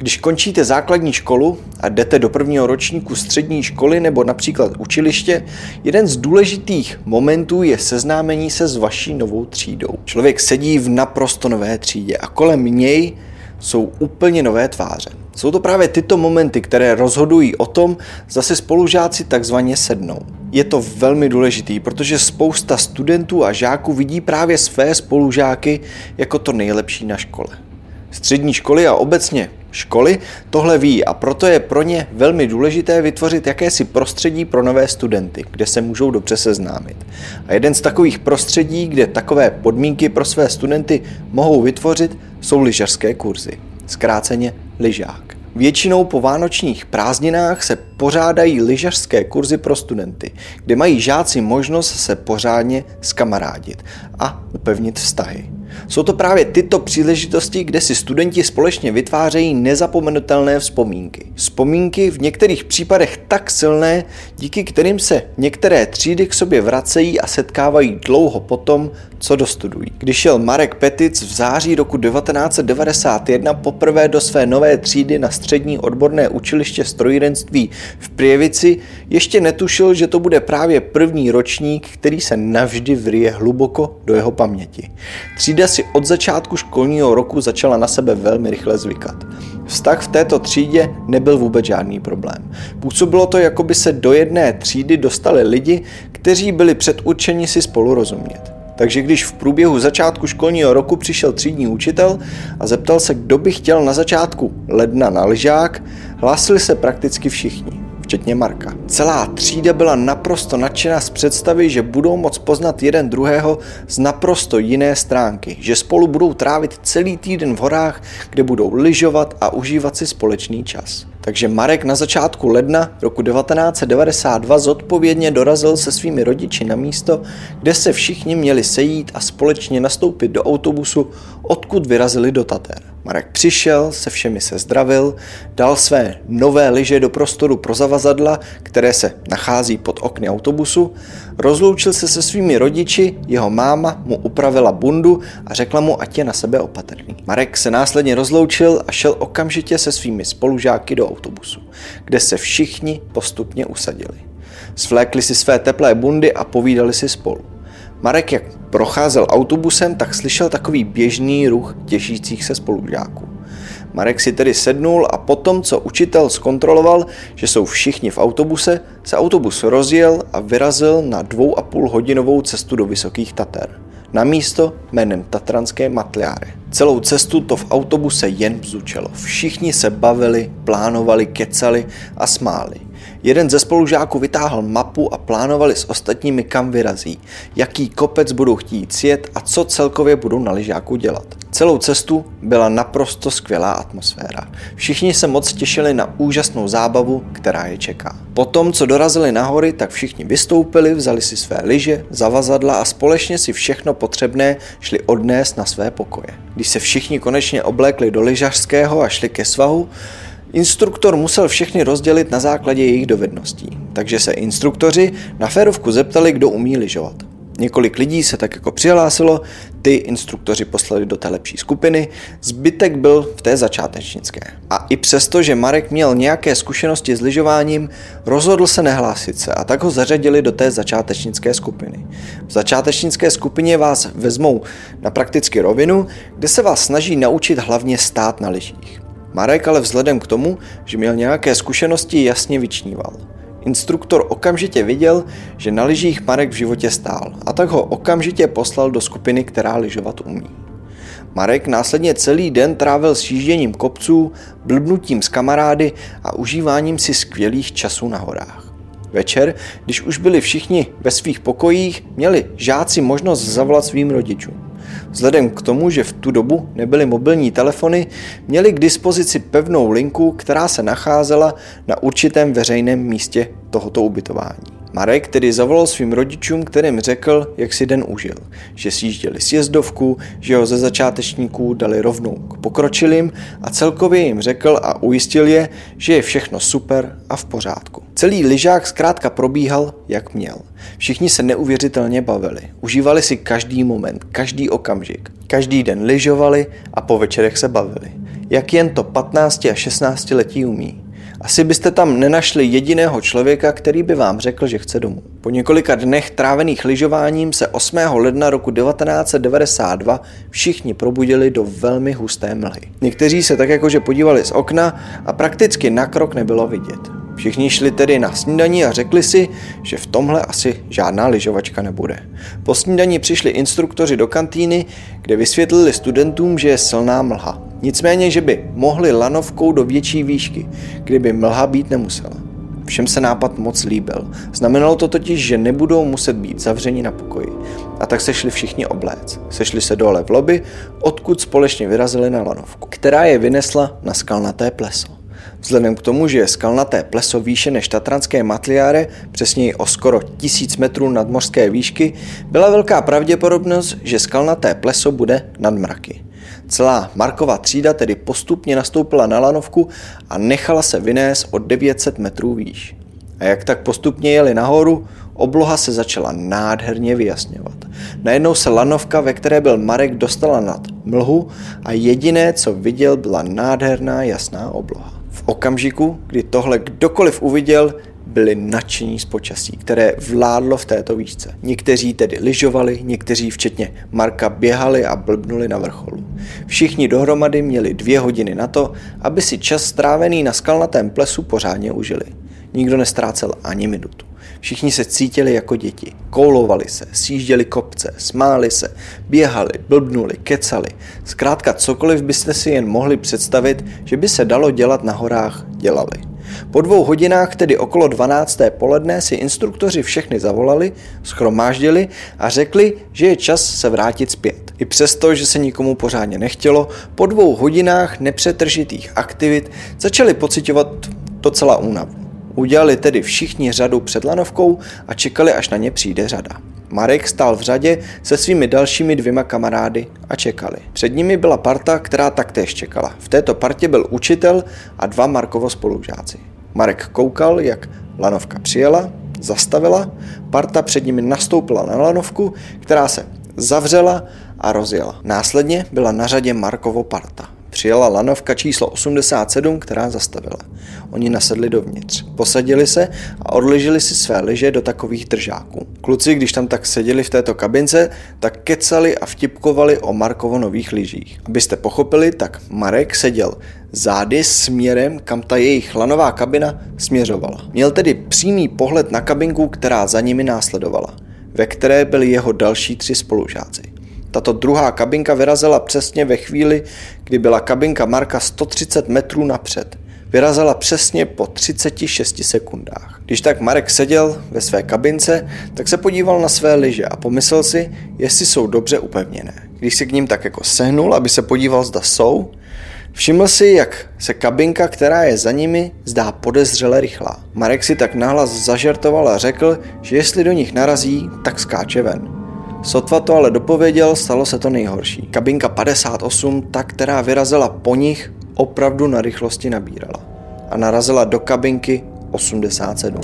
Když končíte základní školu a jdete do prvního ročníku střední školy nebo například učiliště, jeden z důležitých momentů je seznámení se s vaší novou třídou. Člověk sedí v naprosto nové třídě a kolem něj jsou úplně nové tváře. Jsou to právě tyto momenty, které rozhodují o tom, zda spolužáci takzvaně sednou. Je to velmi důležitý, protože spousta studentů a žáků vidí právě své spolužáky jako to nejlepší na škole. Střední školy a obecně školy tohle ví a proto je pro ně velmi důležité vytvořit jakési prostředí pro nové studenty, kde se můžou dobře seznámit. A jeden z takových prostředí, kde takové podmínky pro své studenty mohou vytvořit, jsou lyžařské kurzy. Zkráceně lyžák. Většinou po vánočních prázdninách se pořádají lyžařské kurzy pro studenty, kde mají žáci možnost se pořádně skamarádit a upevnit vztahy. Jsou to právě tyto příležitosti, kde si studenti společně vytvářejí nezapomenutelné vzpomínky. Vzpomínky v některých případech tak silné, díky kterým se některé třídy k sobě vracejí a setkávají dlouho potom, co dostudují. Když šel Marek Petic v září roku 1991 poprvé do své nové třídy na střední odborné učiliště strojírenství v Prievici, ještě netušil, že to bude právě první ročník, který se navždy vryje hluboko do jeho paměti. Třída si od začátku školního roku začala na sebe velmi rychle zvykat. Vztah v této třídě nebyl vůbec žádný problém. Působilo to, jako by se do jedné třídy dostali lidi, kteří byli předurčeni si spolu rozumět. Takže když v průběhu začátku školního roku přišel třídní učitel a zeptal se, kdo by chtěl na začátku ledna na lyžák, hlásili se prakticky všichni včetně Marka. Celá třída byla naprosto nadšená z představy, že budou moc poznat jeden druhého z naprosto jiné stránky, že spolu budou trávit celý týden v horách, kde budou lyžovat a užívat si společný čas. Takže Marek na začátku ledna roku 1992 zodpovědně dorazil se svými rodiči na místo, kde se všichni měli sejít a společně nastoupit do autobusu, odkud vyrazili do Tater. Marek přišel, se všemi se zdravil, dal své nové lyže do prostoru pro zavazadla, které se nachází pod okny autobusu, rozloučil se se svými rodiči, jeho máma mu upravila bundu a řekla mu, ať je na sebe opatrný. Marek se následně rozloučil a šel okamžitě se svými spolužáky do autobusu, kde se všichni postupně usadili. Svlékli si své teplé bundy a povídali si spolu. Marek, jak procházel autobusem, tak slyšel takový běžný ruch těšících se spolužáků. Marek si tedy sednul a potom, co učitel zkontroloval, že jsou všichni v autobuse, se autobus rozjel a vyrazil na dvou a půl hodinovou cestu do Vysokých Tater. Na místo jménem Tatranské Matliáry. Celou cestu to v autobuse jen bzučelo. Všichni se bavili, plánovali, kecali a smáli. Jeden ze spolužáků vytáhl mapu a plánovali s ostatními kam vyrazí, jaký kopec budou chtít sjet a co celkově budou na lyžáku dělat. Celou cestu byla naprosto skvělá atmosféra. Všichni se moc těšili na úžasnou zábavu, která je čeká. Potom, co dorazili na hory, tak všichni vystoupili, vzali si své lyže, zavazadla a společně si všechno potřebné šli odnést na své pokoje. Když se všichni konečně oblékli do lyžařského a šli ke svahu, Instruktor musel všechny rozdělit na základě jejich dovedností, takže se instruktoři na férovku zeptali, kdo umí lyžovat. Několik lidí se tak jako přihlásilo, ty instruktoři poslali do té lepší skupiny, zbytek byl v té začátečnické. A i přesto, že Marek měl nějaké zkušenosti s lyžováním, rozhodl se nehlásit se a tak ho zařadili do té začátečnické skupiny. V začátečnické skupině vás vezmou na prakticky rovinu, kde se vás snaží naučit hlavně stát na lyžích. Marek ale vzhledem k tomu, že měl nějaké zkušenosti, jasně vyčníval. Instruktor okamžitě viděl, že na lyžích Marek v životě stál a tak ho okamžitě poslal do skupiny, která lyžovat umí. Marek následně celý den trávil s jížděním kopců, blbnutím s kamarády a užíváním si skvělých časů na horách. Večer, když už byli všichni ve svých pokojích, měli žáci možnost zavolat svým rodičům. Vzhledem k tomu, že v tu dobu nebyly mobilní telefony, měli k dispozici pevnou linku, která se nacházela na určitém veřejném místě tohoto ubytování. Marek tedy zavolal svým rodičům, kterým řekl, jak si den užil, že sjížděli sjezdovku, že ho ze začátečníků dali rovnou k pokročilým a celkově jim řekl a ujistil je, že je všechno super a v pořádku. Celý lyžák zkrátka probíhal, jak měl. Všichni se neuvěřitelně bavili. Užívali si každý moment, každý okamžik. Každý den lyžovali a po večerech se bavili. Jak jen to 15 a 16 letí umí. Asi byste tam nenašli jediného člověka, který by vám řekl, že chce domů. Po několika dnech trávených lyžováním se 8. ledna roku 1992 všichni probudili do velmi husté mlhy. Někteří se tak jakože podívali z okna a prakticky na krok nebylo vidět. Všichni šli tedy na snídaní a řekli si, že v tomhle asi žádná lyžovačka nebude. Po snídaní přišli instruktoři do kantýny, kde vysvětlili studentům, že je silná mlha. Nicméně, že by mohli lanovkou do větší výšky, kdyby mlha být nemusela. Všem se nápad moc líbil. Znamenalo to totiž, že nebudou muset být zavřeni na pokoji. A tak se šli všichni obléct. Sešli se dole v lobby, odkud společně vyrazili na lanovku, která je vynesla na skalnaté pleso. Vzhledem k tomu, že je skalnaté pleso výše než tatranské matliáre, přesněji o skoro tisíc metrů nad mořské výšky, byla velká pravděpodobnost, že skalnaté pleso bude nad mraky. Celá Markova třída tedy postupně nastoupila na lanovku a nechala se vynést o 900 metrů výš. A jak tak postupně jeli nahoru, obloha se začala nádherně vyjasňovat. Najednou se lanovka, ve které byl Marek, dostala nad mlhu a jediné, co viděl, byla nádherná jasná obloha. V okamžiku, kdy tohle kdokoliv uviděl, byli nadšení z počasí, které vládlo v této výšce. Někteří tedy lyžovali, někteří včetně Marka běhali a blbnuli na vrcholu. Všichni dohromady měli dvě hodiny na to, aby si čas strávený na skalnatém plesu pořádně užili. Nikdo nestrácel ani minutu. Všichni se cítili jako děti. Koulovali se, sjížděli kopce, smáli se, běhali, blbnuli, kecali. Zkrátka cokoliv byste si jen mohli představit, že by se dalo dělat na horách, dělali. Po dvou hodinách, tedy okolo 12. poledne, si instruktoři všechny zavolali, schromáždili a řekli, že je čas se vrátit zpět. I přesto, že se nikomu pořádně nechtělo, po dvou hodinách nepřetržitých aktivit začali pocitovat docela únavu. Udělali tedy všichni řadu před lanovkou a čekali, až na ně přijde řada. Marek stál v řadě se svými dalšími dvěma kamarády a čekali. Před nimi byla parta, která taktéž čekala. V této partě byl učitel a dva Markovo spolužáci. Marek koukal, jak lanovka přijela, zastavila, parta před nimi nastoupila na lanovku, která se zavřela a rozjela. Následně byla na řadě Markovo parta. Přijela lanovka číslo 87, která zastavila. Oni nasedli dovnitř, posadili se a odležili si své lyže do takových držáků. Kluci, když tam tak seděli v této kabince, tak kecali a vtipkovali o Markovo nových lyžích. Abyste pochopili, tak Marek seděl zády směrem, kam ta jejich lanová kabina směřovala. Měl tedy přímý pohled na kabinku, která za nimi následovala, ve které byli jeho další tři spolužáci. Tato druhá kabinka vyrazila přesně ve chvíli, kdy byla kabinka Marka 130 metrů napřed. Vyrazila přesně po 36 sekundách. Když tak Marek seděl ve své kabince, tak se podíval na své lyže a pomyslel si, jestli jsou dobře upevněné. Když se k ním tak jako sehnul, aby se podíval, zda jsou, Všiml si, jak se kabinka, která je za nimi, zdá podezřele rychlá. Marek si tak nahlas zažertoval a řekl, že jestli do nich narazí, tak skáče ven. Sotva to ale dopověděl, stalo se to nejhorší. Kabinka 58, ta, která vyrazila po nich, opravdu na rychlosti nabírala. A narazila do kabinky 87.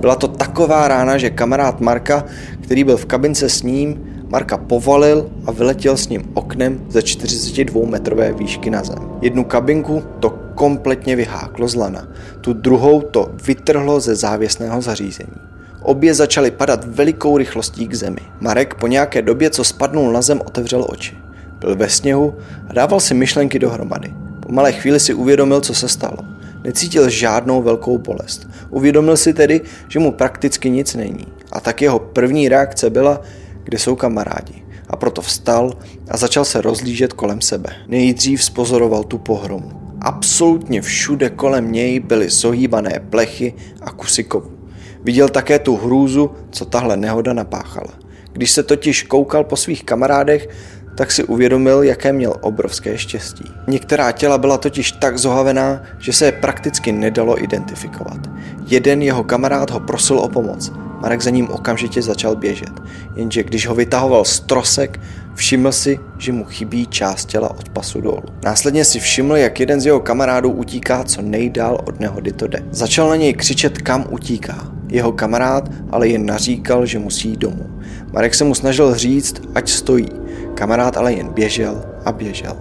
Byla to taková rána, že kamarád Marka, který byl v kabince s ním, Marka povalil a vyletěl s ním oknem ze 42 metrové výšky na zem. Jednu kabinku to kompletně vyháklo z lana, tu druhou to vytrhlo ze závěsného zařízení. Obě začaly padat velikou rychlostí k zemi. Marek po nějaké době, co spadnul na zem, otevřel oči. Byl ve sněhu a dával si myšlenky dohromady. Po malé chvíli si uvědomil, co se stalo. Necítil žádnou velkou bolest. Uvědomil si tedy, že mu prakticky nic není. A tak jeho první reakce byla, kde jsou kamarádi. A proto vstal a začal se rozlížet kolem sebe. Nejdřív spozoroval tu pohromu. Absolutně všude kolem něj byly zohýbané plechy a kusy kovu. Viděl také tu hrůzu, co tahle nehoda napáchala. Když se totiž koukal po svých kamarádech, tak si uvědomil, jaké měl obrovské štěstí. Některá těla byla totiž tak zohavená, že se je prakticky nedalo identifikovat. Jeden jeho kamarád ho prosil o pomoc. Marek za ním okamžitě začal běžet, jenže když ho vytahoval z trosek, všiml si, že mu chybí část těla od pasu dolů. Následně si všiml, jak jeden z jeho kamarádů utíká co nejdál od nehody to jde. Začal na něj křičet, kam utíká. Jeho kamarád ale jen naříkal, že musí domů. Marek se mu snažil říct, ať stojí. Kamarád ale jen běžel a běžel.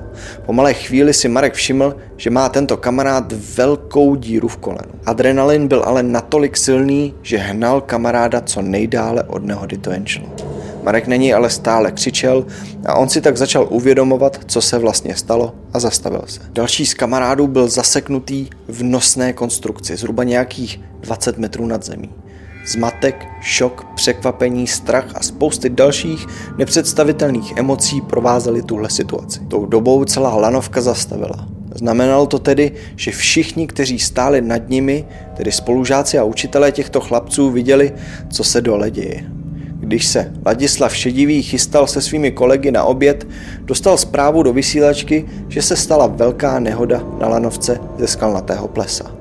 Po malé chvíli si Marek všiml, že má tento kamarád velkou díru v kolenu. Adrenalin byl ale natolik silný, že hnal kamaráda co nejdále od nehody to jen šlo. Marek něj ale stále křičel a on si tak začal uvědomovat, co se vlastně stalo a zastavil se. Další z kamarádů byl zaseknutý v nosné konstrukci, zhruba nějakých 20 metrů nad zemí. Zmatek, šok, překvapení, strach a spousty dalších nepředstavitelných emocí provázely tuhle situaci. Tou dobou celá lanovka zastavila. Znamenalo to tedy, že všichni, kteří stáli nad nimi, tedy spolužáci a učitelé těchto chlapců, viděli, co se dole děje. Když se Ladislav Šedivý chystal se svými kolegy na oběd, dostal zprávu do vysílačky, že se stala velká nehoda na lanovce ze skalnatého plesa.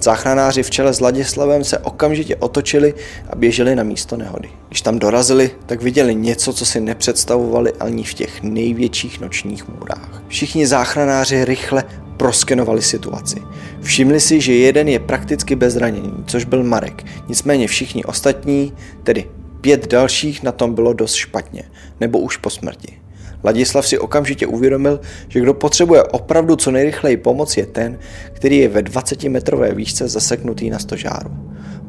Záchranáři v čele s Ladislavem se okamžitě otočili a běželi na místo nehody. Když tam dorazili, tak viděli něco, co si nepředstavovali ani v těch největších nočních můrách. Všichni záchranáři rychle proskenovali situaci. Všimli si, že jeden je prakticky bez zranění, což byl Marek. Nicméně všichni ostatní, tedy pět dalších, na tom bylo dost špatně, nebo už po smrti. Ladislav si okamžitě uvědomil, že kdo potřebuje opravdu co nejrychleji pomoc je ten, který je ve 20-metrové výšce zaseknutý na stožáru.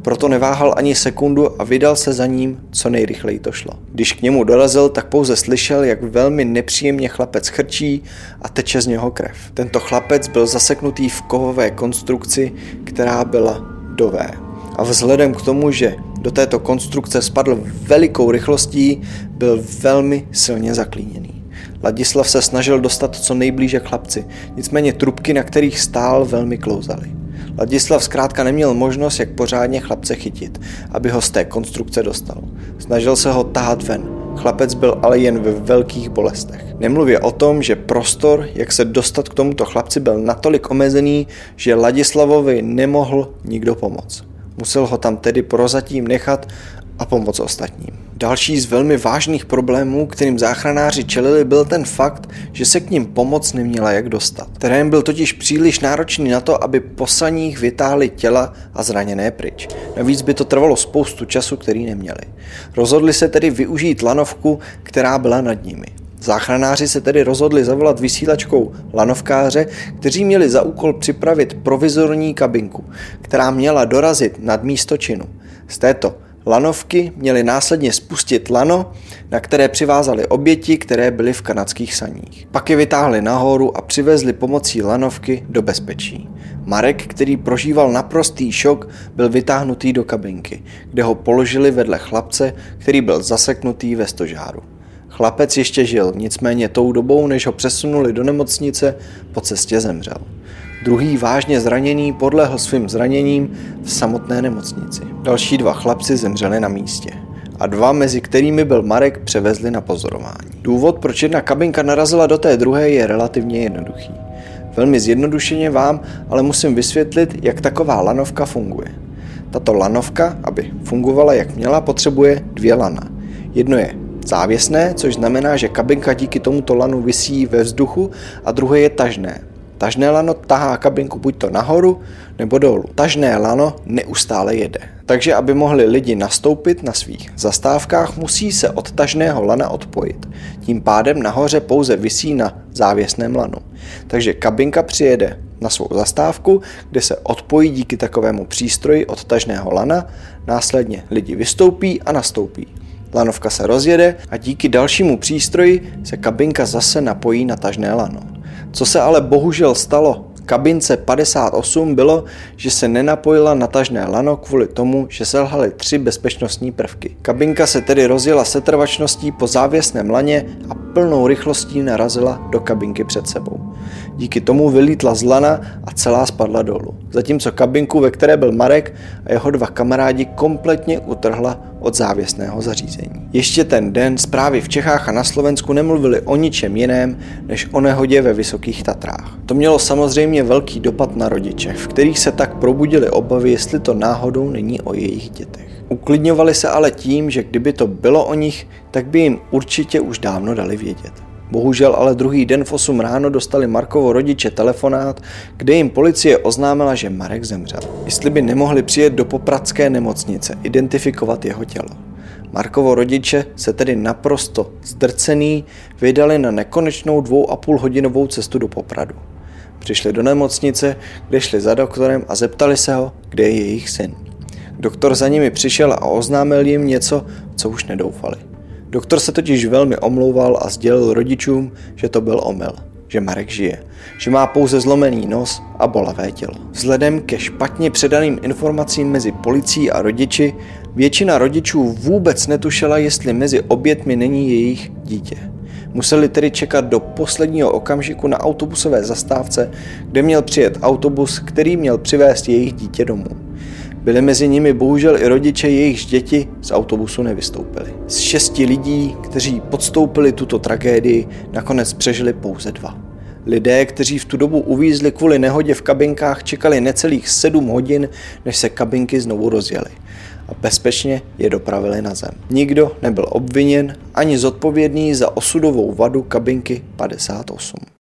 Proto neváhal ani sekundu a vydal se za ním, co nejrychleji to šlo. Když k němu dorazil, tak pouze slyšel, jak velmi nepříjemně chlapec chrčí a teče z něho krev. Tento chlapec byl zaseknutý v kovové konstrukci, která byla dové. A vzhledem k tomu, že do této konstrukce spadl velikou rychlostí, byl velmi silně zaklíněný. Ladislav se snažil dostat co nejblíže k chlapci, nicméně trubky, na kterých stál, velmi klouzaly. Ladislav zkrátka neměl možnost, jak pořádně chlapce chytit, aby ho z té konstrukce dostal. Snažil se ho tahat ven. Chlapec byl ale jen ve velkých bolestech. Nemluvě o tom, že prostor, jak se dostat k tomuto chlapci, byl natolik omezený, že Ladislavovi nemohl nikdo pomoct. Musel ho tam tedy prozatím nechat a pomoct ostatním. Další z velmi vážných problémů, kterým záchranáři čelili, byl ten fakt, že se k ním pomoc neměla jak dostat. Terén byl totiž příliš náročný na to, aby posaních vytáhli těla a zraněné pryč. Navíc by to trvalo spoustu času, který neměli. Rozhodli se tedy využít lanovku, která byla nad nimi. Záchranáři se tedy rozhodli zavolat vysílačkou lanovkáře, kteří měli za úkol připravit provizorní kabinku, která měla dorazit nad místo činu. Z této lanovky měly následně spustit lano, na které přivázali oběti, které byly v kanadských saních. Pak je vytáhli nahoru a přivezli pomocí lanovky do bezpečí. Marek, který prožíval naprostý šok, byl vytáhnutý do kabinky, kde ho položili vedle chlapce, který byl zaseknutý ve stožáru. Chlapec ještě žil, nicméně tou dobou, než ho přesunuli do nemocnice, po cestě zemřel. Druhý vážně zraněný podlehl svým zraněním v samotné nemocnici. Další dva chlapci zemřeli na místě a dva, mezi kterými byl Marek, převezli na pozorování. Důvod, proč jedna kabinka narazila do té druhé, je relativně jednoduchý. Velmi zjednodušeně vám ale musím vysvětlit, jak taková lanovka funguje. Tato lanovka, aby fungovala jak měla, potřebuje dvě lana. Jedno je závěsné, což znamená, že kabinka díky tomuto lanu visí ve vzduchu a druhé je tažné, Tažné lano tahá kabinku buď to nahoru nebo dolů. Tažné lano neustále jede. Takže aby mohli lidi nastoupit na svých zastávkách, musí se od tažného lana odpojit. Tím pádem nahoře pouze visí na závěsném lanu. Takže kabinka přijede na svou zastávku, kde se odpojí díky takovému přístroji od tažného lana, následně lidi vystoupí a nastoupí. Lanovka se rozjede a díky dalšímu přístroji se kabinka zase napojí na tažné lano. Co se ale bohužel stalo kabince 58 bylo, že se nenapojila na tažné lano kvůli tomu, že selhaly tři bezpečnostní prvky. Kabinka se tedy rozjela setrvačností po závěsném laně a plnou rychlostí narazila do kabinky před sebou. Díky tomu vylítla z lana a celá spadla dolů. Zatímco kabinku, ve které byl Marek a jeho dva kamarádi, kompletně utrhla od závěsného zařízení. Ještě ten den zprávy v Čechách a na Slovensku nemluvili o ničem jiném, než o nehodě ve Vysokých Tatrách. To mělo samozřejmě velký dopad na rodiče, v kterých se tak probudili obavy, jestli to náhodou není o jejich dětech. Uklidňovali se ale tím, že kdyby to bylo o nich, tak by jim určitě už dávno dali vědět. Bohužel ale druhý den v 8 ráno dostali Markovo rodiče telefonát, kde jim policie oznámila, že Marek zemřel. Jestli by nemohli přijet do popradské nemocnice, identifikovat jeho tělo. Markovo rodiče se tedy naprosto zdrcený vydali na nekonečnou dvou a půl hodinovou cestu do Popradu. Přišli do nemocnice, kde šli za doktorem a zeptali se ho, kde je jejich syn. Doktor za nimi přišel a oznámil jim něco, co už nedoufali. Doktor se totiž velmi omlouval a sdělil rodičům, že to byl omyl, že Marek žije, že má pouze zlomený nos a bolavé tělo. Vzhledem ke špatně předaným informacím mezi policií a rodiči, většina rodičů vůbec netušila, jestli mezi obětmi není jejich dítě. Museli tedy čekat do posledního okamžiku na autobusové zastávce, kde měl přijet autobus, který měl přivést jejich dítě domů. Byli mezi nimi bohužel i rodiče, jejichž děti z autobusu nevystoupili. Z šesti lidí, kteří podstoupili tuto tragédii, nakonec přežili pouze dva. Lidé, kteří v tu dobu uvízli kvůli nehodě v kabinkách, čekali necelých sedm hodin, než se kabinky znovu rozjeli a bezpečně je dopravili na zem. Nikdo nebyl obviněn ani zodpovědný za osudovou vadu kabinky 58.